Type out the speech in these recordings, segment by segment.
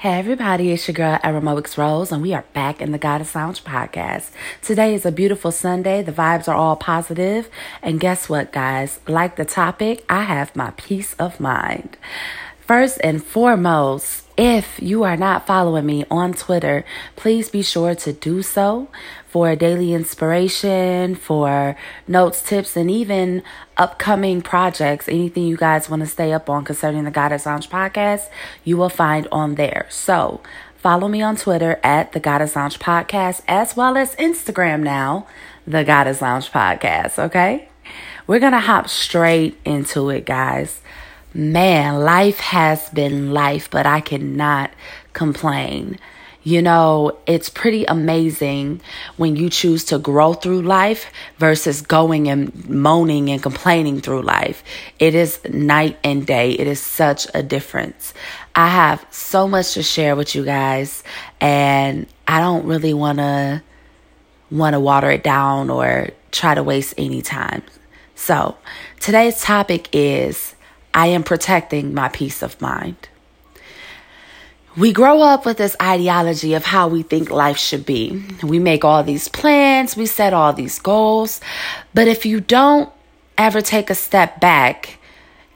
Hey everybody, it's your girl Aramoix Rose, and we are back in the Goddess Lounge podcast. Today is a beautiful Sunday. The vibes are all positive, and guess what, guys? Like the topic, I have my peace of mind. First and foremost, if you are not following me on Twitter, please be sure to do so for daily inspiration, for notes, tips, and even upcoming projects. Anything you guys want to stay up on concerning the Goddess Lounge podcast, you will find on there. So follow me on Twitter at the Goddess Lounge podcast, as well as Instagram now, the Goddess Lounge podcast. Okay. We're going to hop straight into it, guys man, life has been life, but I cannot complain. You know, it's pretty amazing when you choose to grow through life versus going and moaning and complaining through life. It is night and day. It is such a difference. I have so much to share with you guys and I don't really want to want to water it down or try to waste any time. So, today's topic is I am protecting my peace of mind. We grow up with this ideology of how we think life should be. We make all these plans, we set all these goals, but if you don't ever take a step back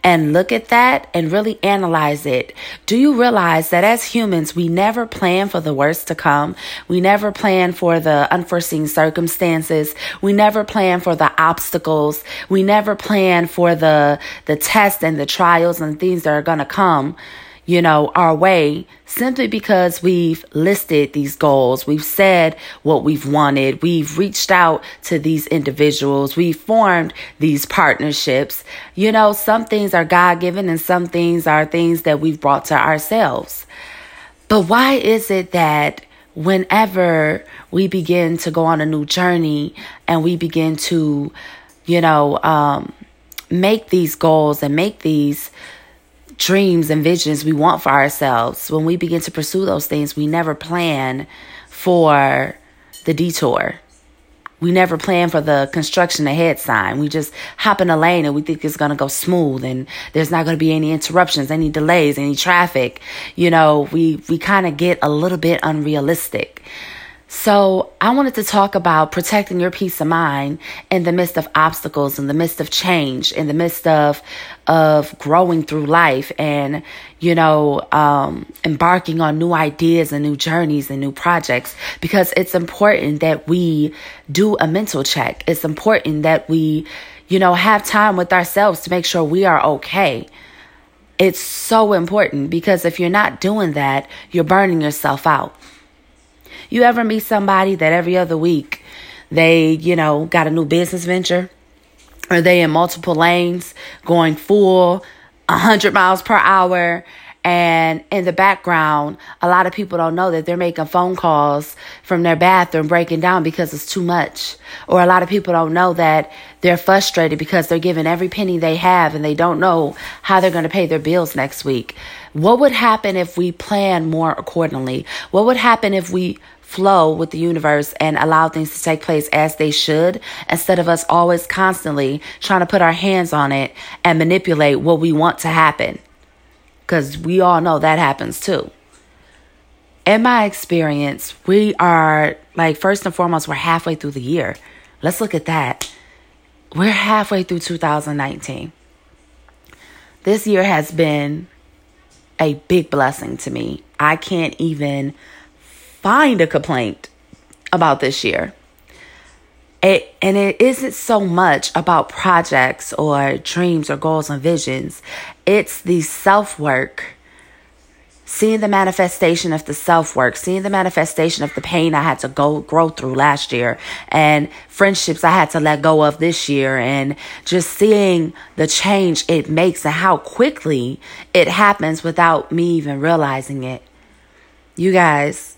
and look at that and really analyze it, do you realize that as humans, we never plan for the worst to come? We never plan for the unforeseen circumstances. We never plan for the obstacles. We never plan for the, the tests and the trials and things that are going to come you know, our way simply because we've listed these goals. We've said what we've wanted. We've reached out to these individuals. We've formed these partnerships. You know, some things are God given and some things are things that we've brought to ourselves. But why is it that whenever we begin to go on a new journey and we begin to, you know, um, make these goals and make these dreams and visions we want for ourselves, when we begin to pursue those things, we never plan for the detour. We never plan for the construction ahead sign. We just hop in a lane and we think it's going to go smooth and there's not going to be any interruptions, any delays, any traffic. You know, we, we kind of get a little bit unrealistic. So, I wanted to talk about protecting your peace of mind in the midst of obstacles, in the midst of change, in the midst of of growing through life and you know um, embarking on new ideas and new journeys and new projects because it's important that we do a mental check. It's important that we you know have time with ourselves to make sure we are okay. It's so important because if you're not doing that, you're burning yourself out. You ever meet somebody that every other week they, you know, got a new business venture? Are they in multiple lanes going full 100 miles per hour and in the background, a lot of people don't know that they're making phone calls from their bathroom breaking down because it's too much. Or a lot of people don't know that they're frustrated because they're giving every penny they have and they don't know how they're going to pay their bills next week. What would happen if we plan more accordingly? What would happen if we flow with the universe and allow things to take place as they should instead of us always constantly trying to put our hands on it and manipulate what we want to happen? Because we all know that happens too. In my experience, we are like, first and foremost, we're halfway through the year. Let's look at that. We're halfway through 2019. This year has been a big blessing to me. I can't even find a complaint about this year. It, and it isn't so much about projects or dreams or goals and visions. It's the self work, seeing the manifestation of the self work, seeing the manifestation of the pain I had to go grow through last year and friendships I had to let go of this year and just seeing the change it makes and how quickly it happens without me even realizing it. You guys,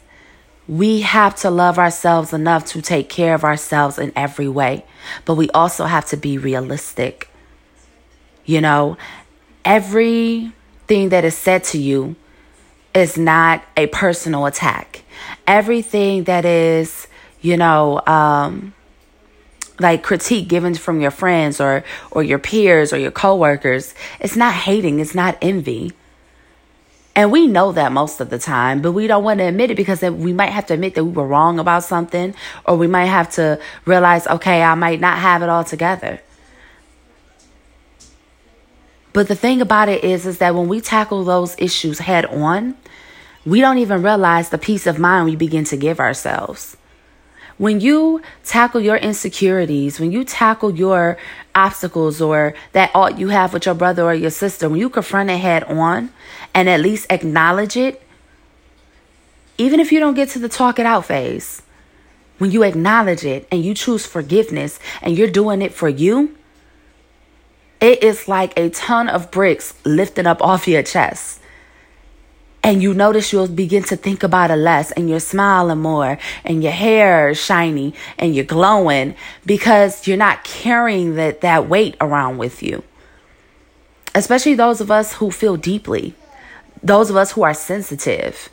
we have to love ourselves enough to take care of ourselves in every way, but we also have to be realistic. You know, everything that is said to you is not a personal attack. Everything that is, you know, um, like critique given from your friends or or your peers or your coworkers, it's not hating, it's not envy. And we know that most of the time, but we don't want to admit it because we might have to admit that we were wrong about something, or we might have to realize, okay, I might not have it all together. But the thing about it is, is that when we tackle those issues head on, we don't even realize the peace of mind we begin to give ourselves. When you tackle your insecurities, when you tackle your obstacles or that ought you have with your brother or your sister, when you confront it head on and at least acknowledge it, even if you don't get to the talk it out phase, when you acknowledge it and you choose forgiveness and you're doing it for you, it is like a ton of bricks lifted up off your chest and you notice you'll begin to think about it less and you're smiling more and your hair is shiny and you're glowing because you're not carrying that, that weight around with you. Especially those of us who feel deeply, those of us who are sensitive.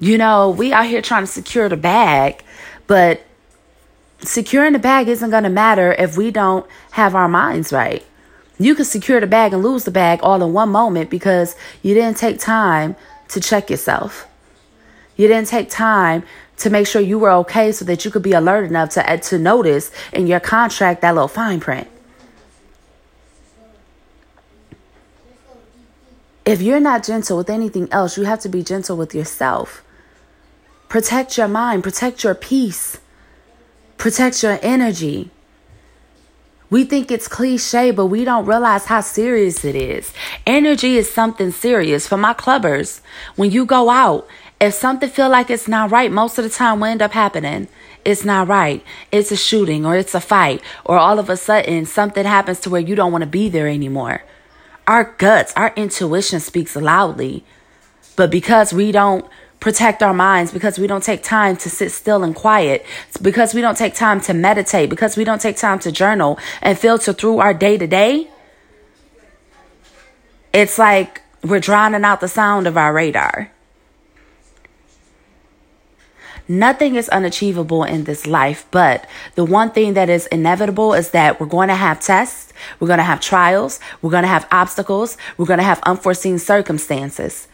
You know, we out here trying to secure the bag, but securing the bag isn't going to matter if we don't have our minds right. You could secure the bag and lose the bag all in one moment because you didn't take time to check yourself. You didn't take time to make sure you were okay so that you could be alert enough to, to notice in your contract that little fine print. If you're not gentle with anything else, you have to be gentle with yourself. Protect your mind, protect your peace, protect your energy. We think it's cliche, but we don't realize how serious it is. Energy is something serious. For my clubbers, when you go out, if something feel like it's not right, most of the time what end up happening, it's not right. It's a shooting or it's a fight or all of a sudden something happens to where you don't want to be there anymore. Our guts, our intuition speaks loudly. But because we don't protect our minds because we don't take time to sit still and quiet, because we don't take time to meditate, because we don't take time to journal and filter through our day to day, it's like we're drowning out the sound of our radar. Nothing is unachievable in this life, but the one thing that is inevitable is that we're going to have tests, we're going to have trials, we're going to have obstacles, we're going to have unforeseen circumstances.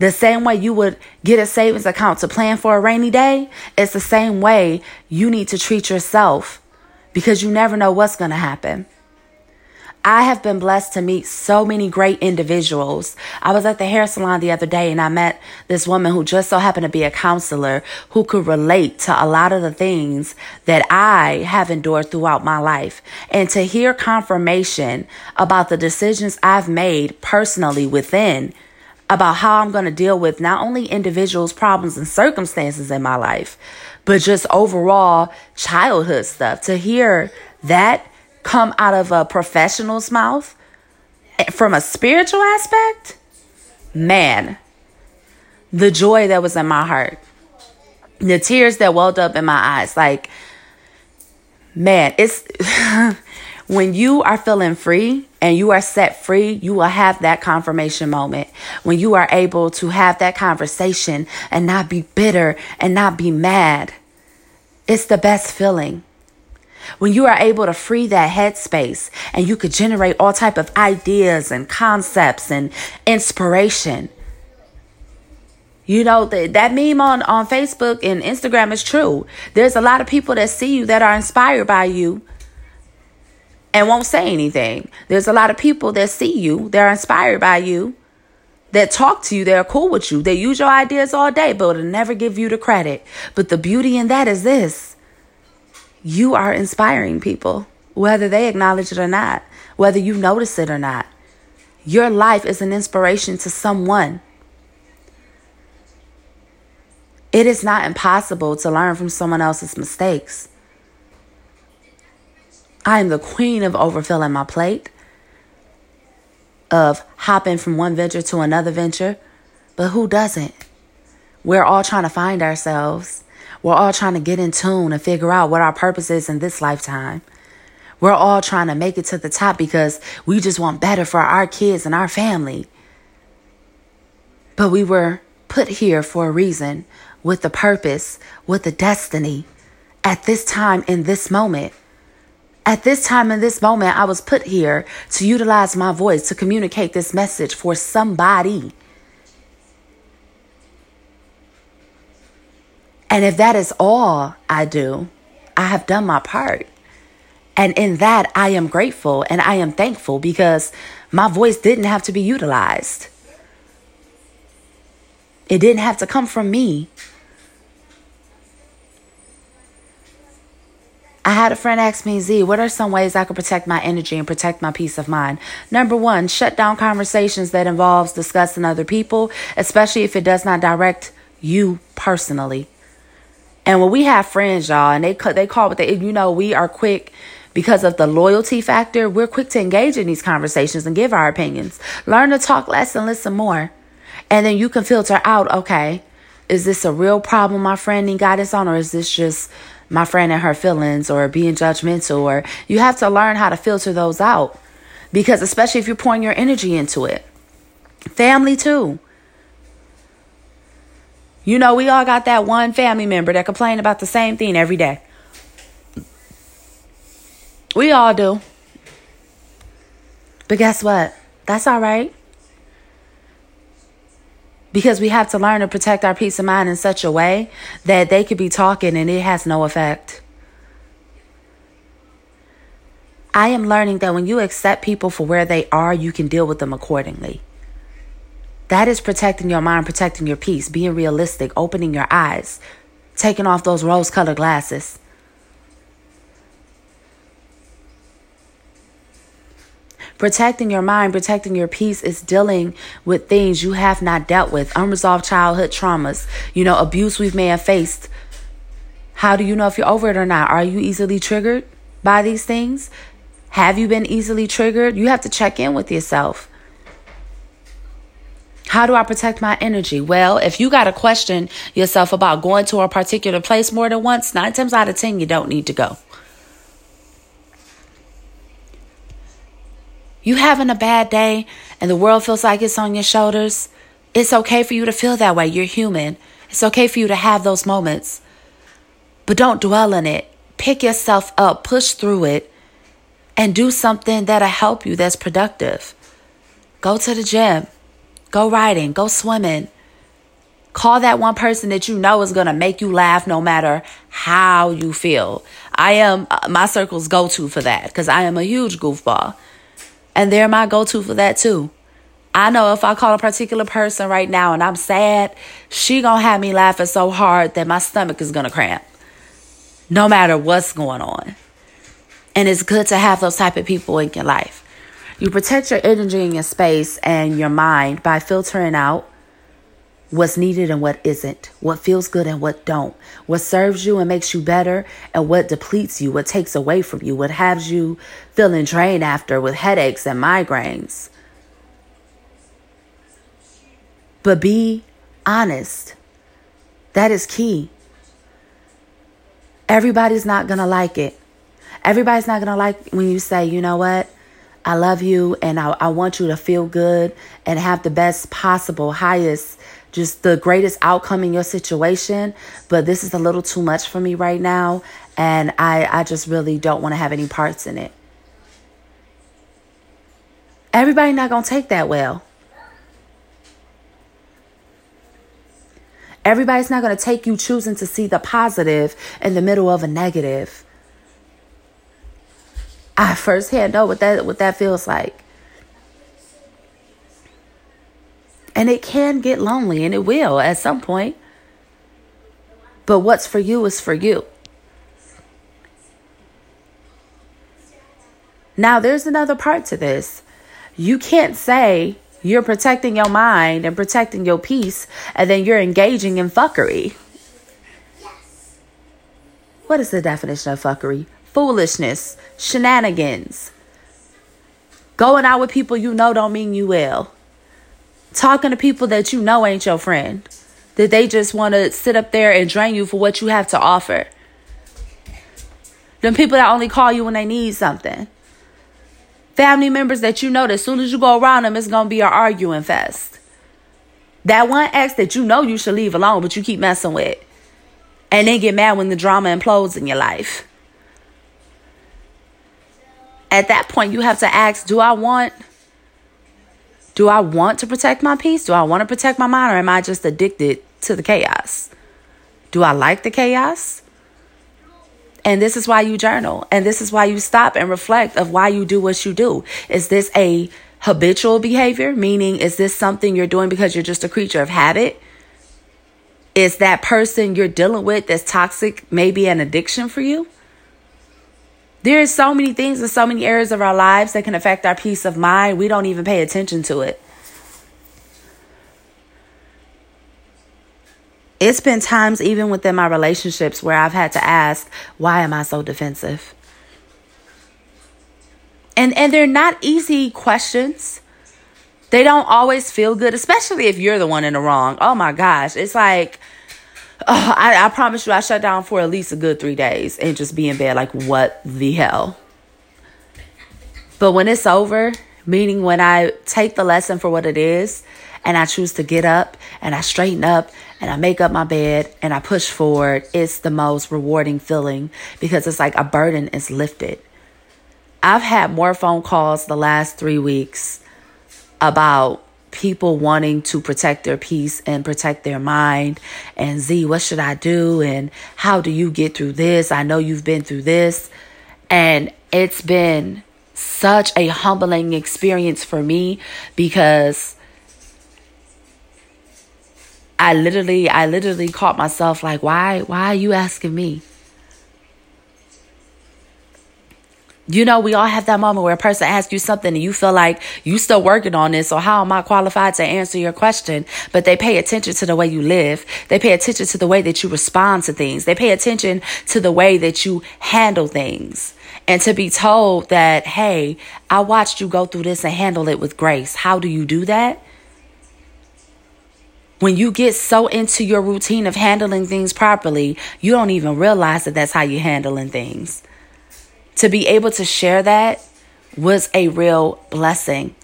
The same way you would get a savings account to plan for a rainy day, it's the same way you need to treat yourself because you never know what's going to happen. I have been blessed to meet so many great individuals. I was at the hair salon the other day and I met this woman who just so happened to be a counselor who could relate to a lot of the things that I have endured throughout my life. And to hear confirmation about the decisions I've made personally within about how I'm going to deal with not only individuals' problems and circumstances in my life, but just overall childhood stuff. To hear that come out of a professional's mouth eh, from a spiritual aspect, man, the joy that was in my heart, the tears that welled up in my eyes, like, man, it's when you are feeling free and you are set free, you will have that confirmation moment when you are able to have that conversation and not be bitter and not be mad. It's the best feeling. When you are able to free that headspace and you could generate all type of ideas and concepts and inspiration. You know, that, that meme on, on Facebook and Instagram is true. There's a lot of people that see you that are inspired by you and won't say anything. There's a lot of people that see you, they're inspired by you, that talk to you, they're cool with you. They use your ideas all day, but will never give you the credit. But the beauty in that is this you are inspiring people, whether they acknowledge it or not, whether you notice it or not. Your life is an inspiration to someone. It is not impossible to learn from someone else's mistakes. I am the queen of overfilling my plate, of hopping from one venture to another venture. But who doesn't? We're all trying to find ourselves. We're all trying to get in tune and figure out what our purpose is in this lifetime. We're all trying to make it to the top because we just want better for our kids and our family. But we were put here for a reason, with a purpose, with a destiny, at this time, in this moment. At this time in this moment, I was put here to utilize my voice to communicate this message for somebody. And if that is all I do, I have done my part. And in that, I am grateful and I am thankful because my voice didn't have to be utilized. It didn't have to come from me. I had a friend ask me, Z, what are some ways I could protect my energy and protect my peace of mind? Number one, shut down conversations that involves discussing other people, especially if it does not direct you personally. And when we have friends, y'all, and they they call what they, you know, we are quick because of the loyalty factor. We're quick to engage in these conversations and give our opinions. Learn to talk less and listen more, and then you can filter out. Okay, is this a real problem my friend need guidance on, or is this just my friend and her feelings or being judgmental or you have to learn how to filter those out. Because especially if you're pouring your energy into it. Family too. You know we all got that one family member that complain about the same thing every day. We all do. But guess what? That's all right because we have to learn to protect our peace of mind in such a way that they could be talking and it has no effect. I am learning that when you accept people for where they are, you can deal with them accordingly. That is protecting your mind, protecting your peace, being realistic, opening your eyes, taking off those rose colored glasses. Protecting your mind, protecting your peace is dealing with things you have not dealt with, unresolved childhood traumas, you know, abuse we may have faced. How do you know if you're over it or not? Are you easily triggered by these things? Have you been easily triggered? You have to check in with yourself. How do I protect my energy? Well, if you got to question yourself about going to a particular place more than once, nine times out of 10, you don't need to go. You having a bad day and the world feels like it's on your shoulders? It's okay for you to feel that way. You're human. It's okay for you to have those moments. But don't dwell in it. Pick yourself up, push through it, and do something that'll help you that's productive. Go to the gym, go riding, go swimming. Call that one person that you know is going to make you laugh no matter how you feel. I am uh, my circle's go to for that because I am a huge goofball. And they're my go to for that too. I know if I call a particular person right now and I'm sad, she gonna have me laughing so hard that my stomach is gonna cramp. No matter what's going on. And it's good to have those type of people in your life. You protect your energy and your space and your mind by filtering out what's needed and what isn't, what feels good and what don't, what serves you and makes you better and what depletes you, what takes away from you, what has you feeling drained after with headaches and migraines. But be honest. That is key. Everybody's not going to like it. Everybody's not going to like when you say, you know what? I love you and I, I want you to feel good and have the best possible, highest just the greatest outcome in your situation, but this is a little too much for me right now, and I, I just really don't want to have any parts in it. Everybody not gonna take that well. Everybody's not gonna take you choosing to see the positive in the middle of a negative. I firsthand know what that what that feels like. And it can get lonely, and it will at some point. But what's for you is for you. Now, there's another part to this. You can't say you're protecting your mind and protecting your peace, and then you're engaging in fuckery. What is the definition of fuckery? Foolishness, shenanigans. Going out with people you know don't mean you will talking to people that you know ain't your friend, that they just want to sit up there and drain you for what you have to offer. Them people that only call you when they need something. Family members that you know that as soon as you go around them, it's going to be an arguing fest. That one ex that you know you should leave alone, but you keep messing with. And then get mad when the drama implodes in your life. at that point you have to ask, do I want do I want to protect my peace? Do I want to protect my mind or am I just addicted to the chaos? Do I like the chaos? And this is why you journal. And this is why you stop and reflect of why you do what you do. Is this a habitual behavior? Meaning, is this something you're doing because you're just a creature of habit? Is that person you're dealing with that's toxic maybe an addiction for you? There are so many things in so many areas of our lives that can affect our peace of mind. We don't even pay attention to it. It's been times, even within my relationships, where I've had to ask, why am I so defensive? And, and they're not easy questions. They don't always feel good, especially if you're the one in the wrong. Oh my gosh. It's like, oh, I, I promise you, I shut down for at least a good three days and just be in bed like, what the hell? But when it's over, meaning when I take the lesson for what it is and I choose to get up and I straighten up and I make up my bed and I push forward, it's the most rewarding feeling because it's like a burden is lifted. I've had more phone calls the last three weeks about people wanting to protect their peace and protect their mind. And Z, what should I do? And how do you get through this? I know you've been through this. And it's been such a humbling experience for me because I literally I literally caught myself like why why are you asking me? You know, we all have that moment where a person asks you something and you feel like you still working on this, or how am I qualified to answer your question? But they pay attention to the way you live. They pay attention to the way that you respond to things. They pay attention to the way that you handle things. And to be told that, hey, I watched you go through this and handle it with grace. How do you do that? When you get so into your routine of handling things properly, you don't even realize that that's how you're handling things to be able to share that was a real blessing.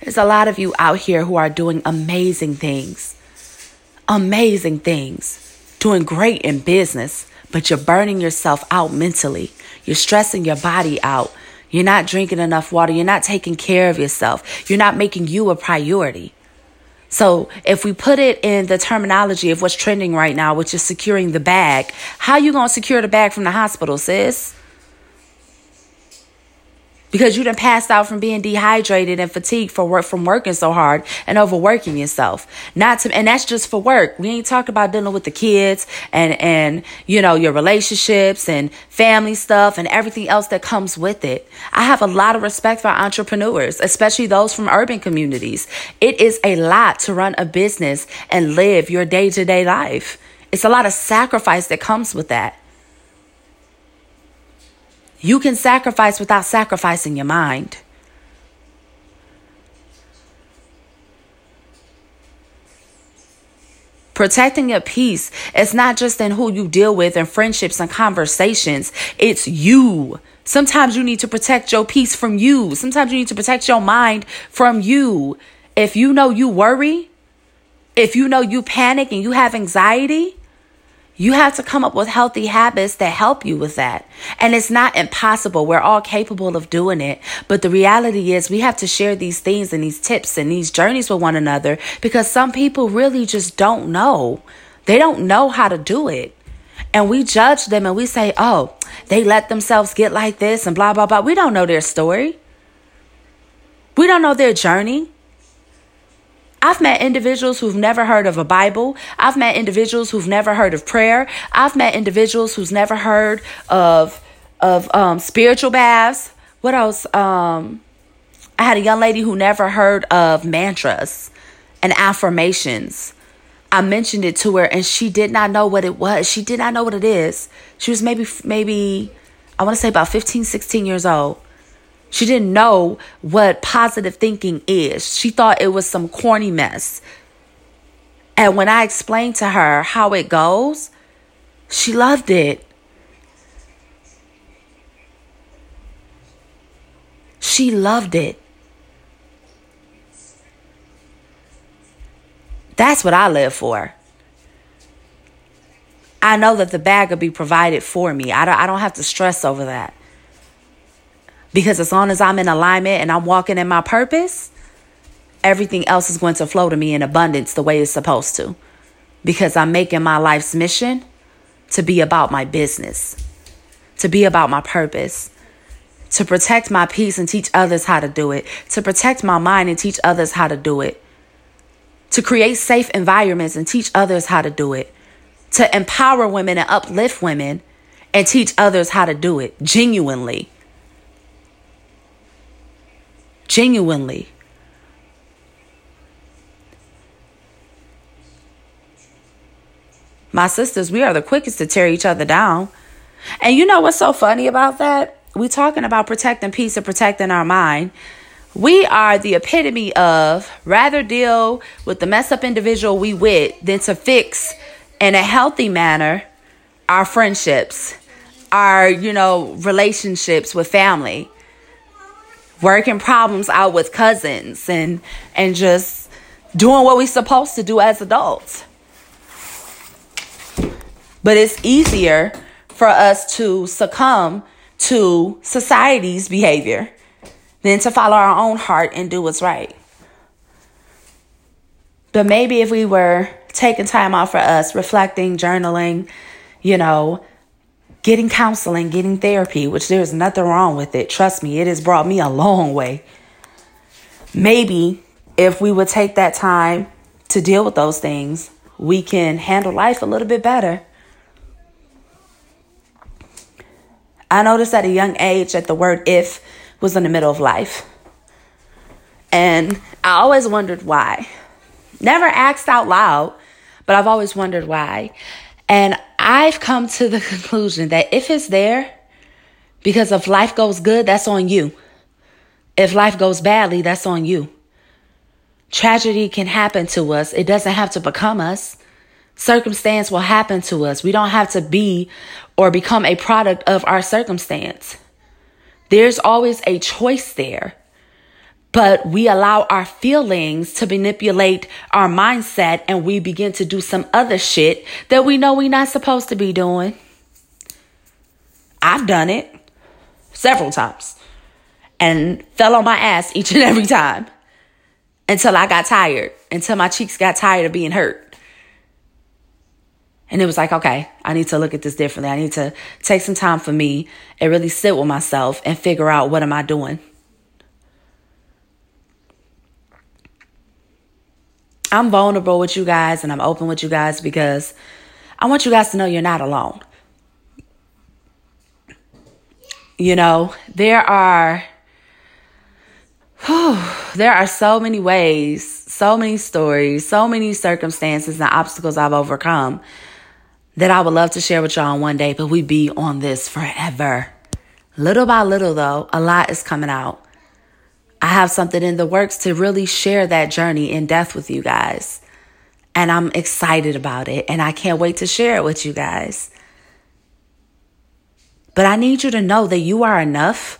There's a lot of you out here who are doing amazing things, amazing things, doing great in business, but you're burning yourself out mentally. You're stressing your body out. You're not drinking enough water. You're not taking care of yourself. You're not making you a priority. So if we put it in the terminology of what's trending right now, which is securing the bag, how you gonna secure the bag from the hospital, sis? Because you done passed out from being dehydrated and fatigued for work from working so hard and overworking yourself. Not to and that's just for work. We ain't talking about dealing with the kids and and you know your relationships and family stuff and everything else that comes with it. I have a lot of respect for entrepreneurs, especially those from urban communities. It is a lot to run a business and live your day-to-day life. It's a lot of sacrifice that comes with that. You can sacrifice without sacrificing your mind. Protecting your peace is not just in who you deal with and friendships and conversations, it's you. Sometimes you need to protect your peace from you. Sometimes you need to protect your mind from you. If you know you worry, if you know you panic and you have anxiety, you have to come up with healthy habits that help you with that. And it's not impossible. We're all capable of doing it. But the reality is we have to share these things and these tips and these journeys with one another because some people really just don't know. They don't know how to do it. And we judge them and we say, oh, they let themselves get like this and blah, blah, blah. We don't know their story. We don't know their journey. I've met individuals who've never heard of a Bible. I've met individuals who've never heard of prayer. I've met individuals who's never heard of of um, spiritual baths. What else? Um, I had a young lady who never heard of mantras and affirmations. I mentioned it to her and she did not know what it was. She did not know what it is. She was maybe maybe I want to say about 15, 16 years old. She didn't know what positive thinking is. She thought it was some corny mess. And when I explained to her how it goes, she loved it. She loved it. That's what I live for. I know that the bag will be provided for me. I don't, I don't have to stress over that. Because as long as I'm in alignment and I'm walking in my purpose, everything else is going to flow to me in abundance the way it's supposed to. Because I'm making my life's mission to be about my business, to be about my purpose, to protect my peace and teach others how to do it, to protect my mind and teach others how to do it, to create safe environments and teach others how to do it, to empower women and uplift women and teach others how to do it genuinely. Genuinely. My sisters, we are the quickest to tear each other down. And you know what's so funny about that? We talking about protecting peace and protecting our mind. We are the epitome of rather deal with the mess up individual we with than to fix in a healthy manner our friendships, our, you know, relationships with family, working problems out with cousins and and just doing what we're supposed to do as adults. But it's easier for us to succumb to society's behavior than to follow our own heart and do what's right. But maybe if we were taking time off for us, reflecting, journaling, you know, getting counseling, getting therapy, which there's nothing wrong with it. Trust me, it has brought me a long way. Maybe if we would take that time to deal with those things, we can handle life a little bit better. I noticed at a young age that the word if was in the middle of life. And I always wondered why. Never asked out loud, but I've always wondered why. And I've come to the conclusion that if it's there, because if life goes good, that's on you. If life goes badly, that's on you. Tragedy can happen to us. It doesn't have to become us circumstance will happen to us. We don't have to be or become a product of our circumstance. There's always a choice there. But we allow our feelings to manipulate our mindset and we begin to do some other shit that we know we're not supposed to be doing. I've done it several times and fell on my ass each and every time until I got tired, until my cheeks got tired of being hurt. And it was like, okay, I need to look at this differently. I need to take some time for me and really sit with myself and figure out what am I doing. I'm vulnerable with you guys and I'm open with you guys because I want you guys to know you're not alone. You know, there are whew, there are so many ways, so many stories, so many circumstances and obstacles I've overcome that I would love to share with y'all one day, but we be on this forever. Little by little, though, a lot is coming out. I have something in the works to really share that journey in depth with you guys. And I'm excited about it, and I can't wait to share it with you guys. But I need you to know that you are enough.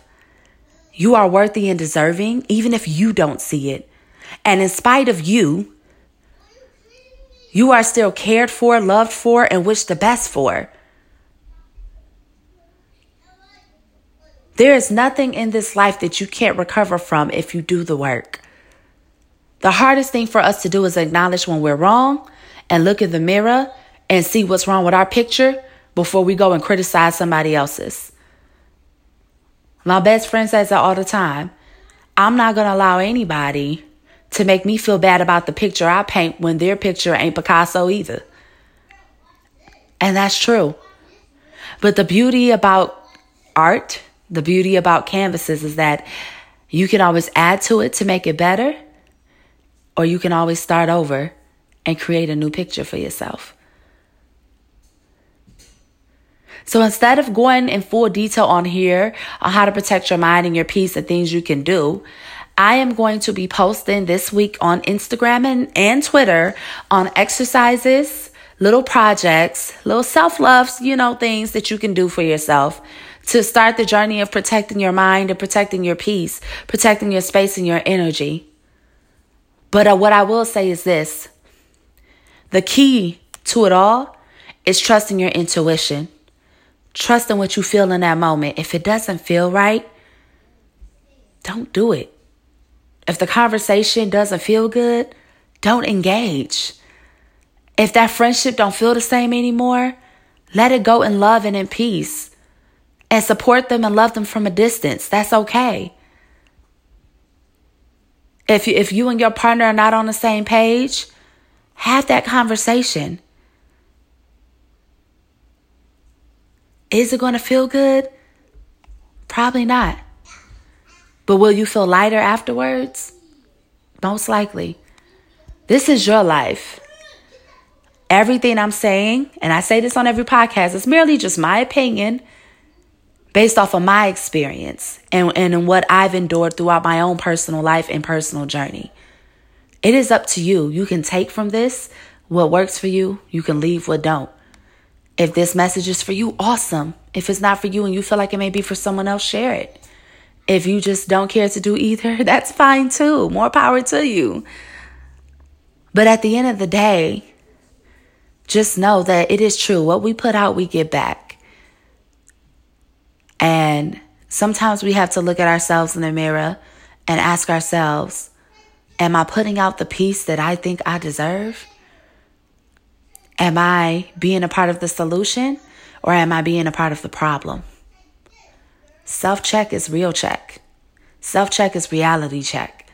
You are worthy and deserving, even if you don't see it. And in spite of you, you are still cared for, loved for, and wished the best for. There is nothing in this life that you can't recover from if you do the work. The hardest thing for us to do is acknowledge when we're wrong and look in the mirror and see what's wrong with our picture before we go and criticize somebody else's. My best friend says that all the time. I'm not going to allow anybody to make me feel bad about the picture I paint when their picture ain't Picasso either. And that's true. But the beauty about art, the beauty about canvases is that you can always add to it to make it better, or you can always start over and create a new picture for yourself. So instead of going in full detail on here on how to protect your mind and your peace and things you can do, I am going to be posting this week on Instagram and, and Twitter on exercises, little projects, little self loves, you know, things that you can do for yourself to start the journey of protecting your mind and protecting your peace, protecting your space and your energy. But uh, what I will say is this the key to it all is trusting your intuition, trusting what you feel in that moment. If it doesn't feel right, don't do it. If the conversation doesn't feel good, don't engage. If that friendship don't feel the same anymore, let it go in love and in peace. And support them and love them from a distance. That's okay. If you, if you and your partner are not on the same page, have that conversation. Is it going to feel good? Probably not. But will you feel lighter afterwards? Most likely. This is your life. Everything I'm saying, and I say this on every podcast, is merely just my opinion based off of my experience and, and what I've endured throughout my own personal life and personal journey. It is up to you. You can take from this what works for you, you can leave what don't. If this message is for you, awesome. If it's not for you and you feel like it may be for someone else, share it. If you just don't care to do either, that's fine too. More power to you. But at the end of the day, just know that it is true. What we put out, we get back. And sometimes we have to look at ourselves in the mirror and ask ourselves, Am I putting out the peace that I think I deserve? Am I being a part of the solution or am I being a part of the problem? Self check is real check. Self check is reality check.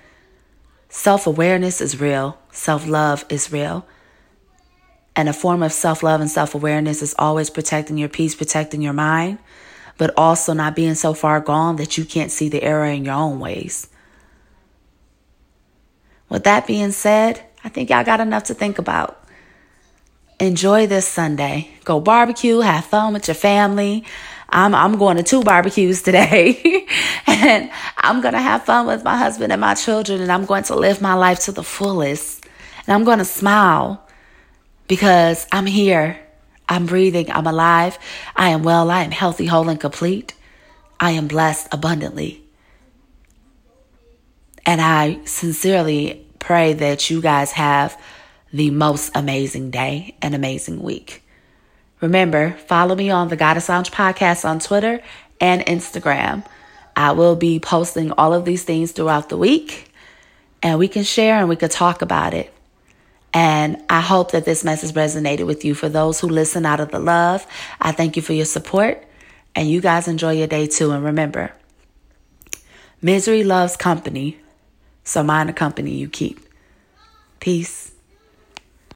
Self awareness is real. Self love is real. And a form of self love and self awareness is always protecting your peace, protecting your mind, but also not being so far gone that you can't see the error in your own ways. With that being said, I think y'all got enough to think about. Enjoy this Sunday. Go barbecue, have fun with your family. I'm I'm going to two barbecues today. and I'm going to have fun with my husband and my children and I'm going to live my life to the fullest. And I'm going to smile because I'm here. I'm breathing. I'm alive. I am well. I am healthy, whole, and complete. I am blessed abundantly. And I sincerely pray that you guys have the most amazing day and amazing week. Remember, follow me on the Goddess Lounge podcast on Twitter and Instagram. I will be posting all of these things throughout the week and we can share and we can talk about it. And I hope that this message resonated with you. For those who listen out of the love, I thank you for your support and you guys enjoy your day too. And remember, misery loves company, so mind the company you keep. Peace.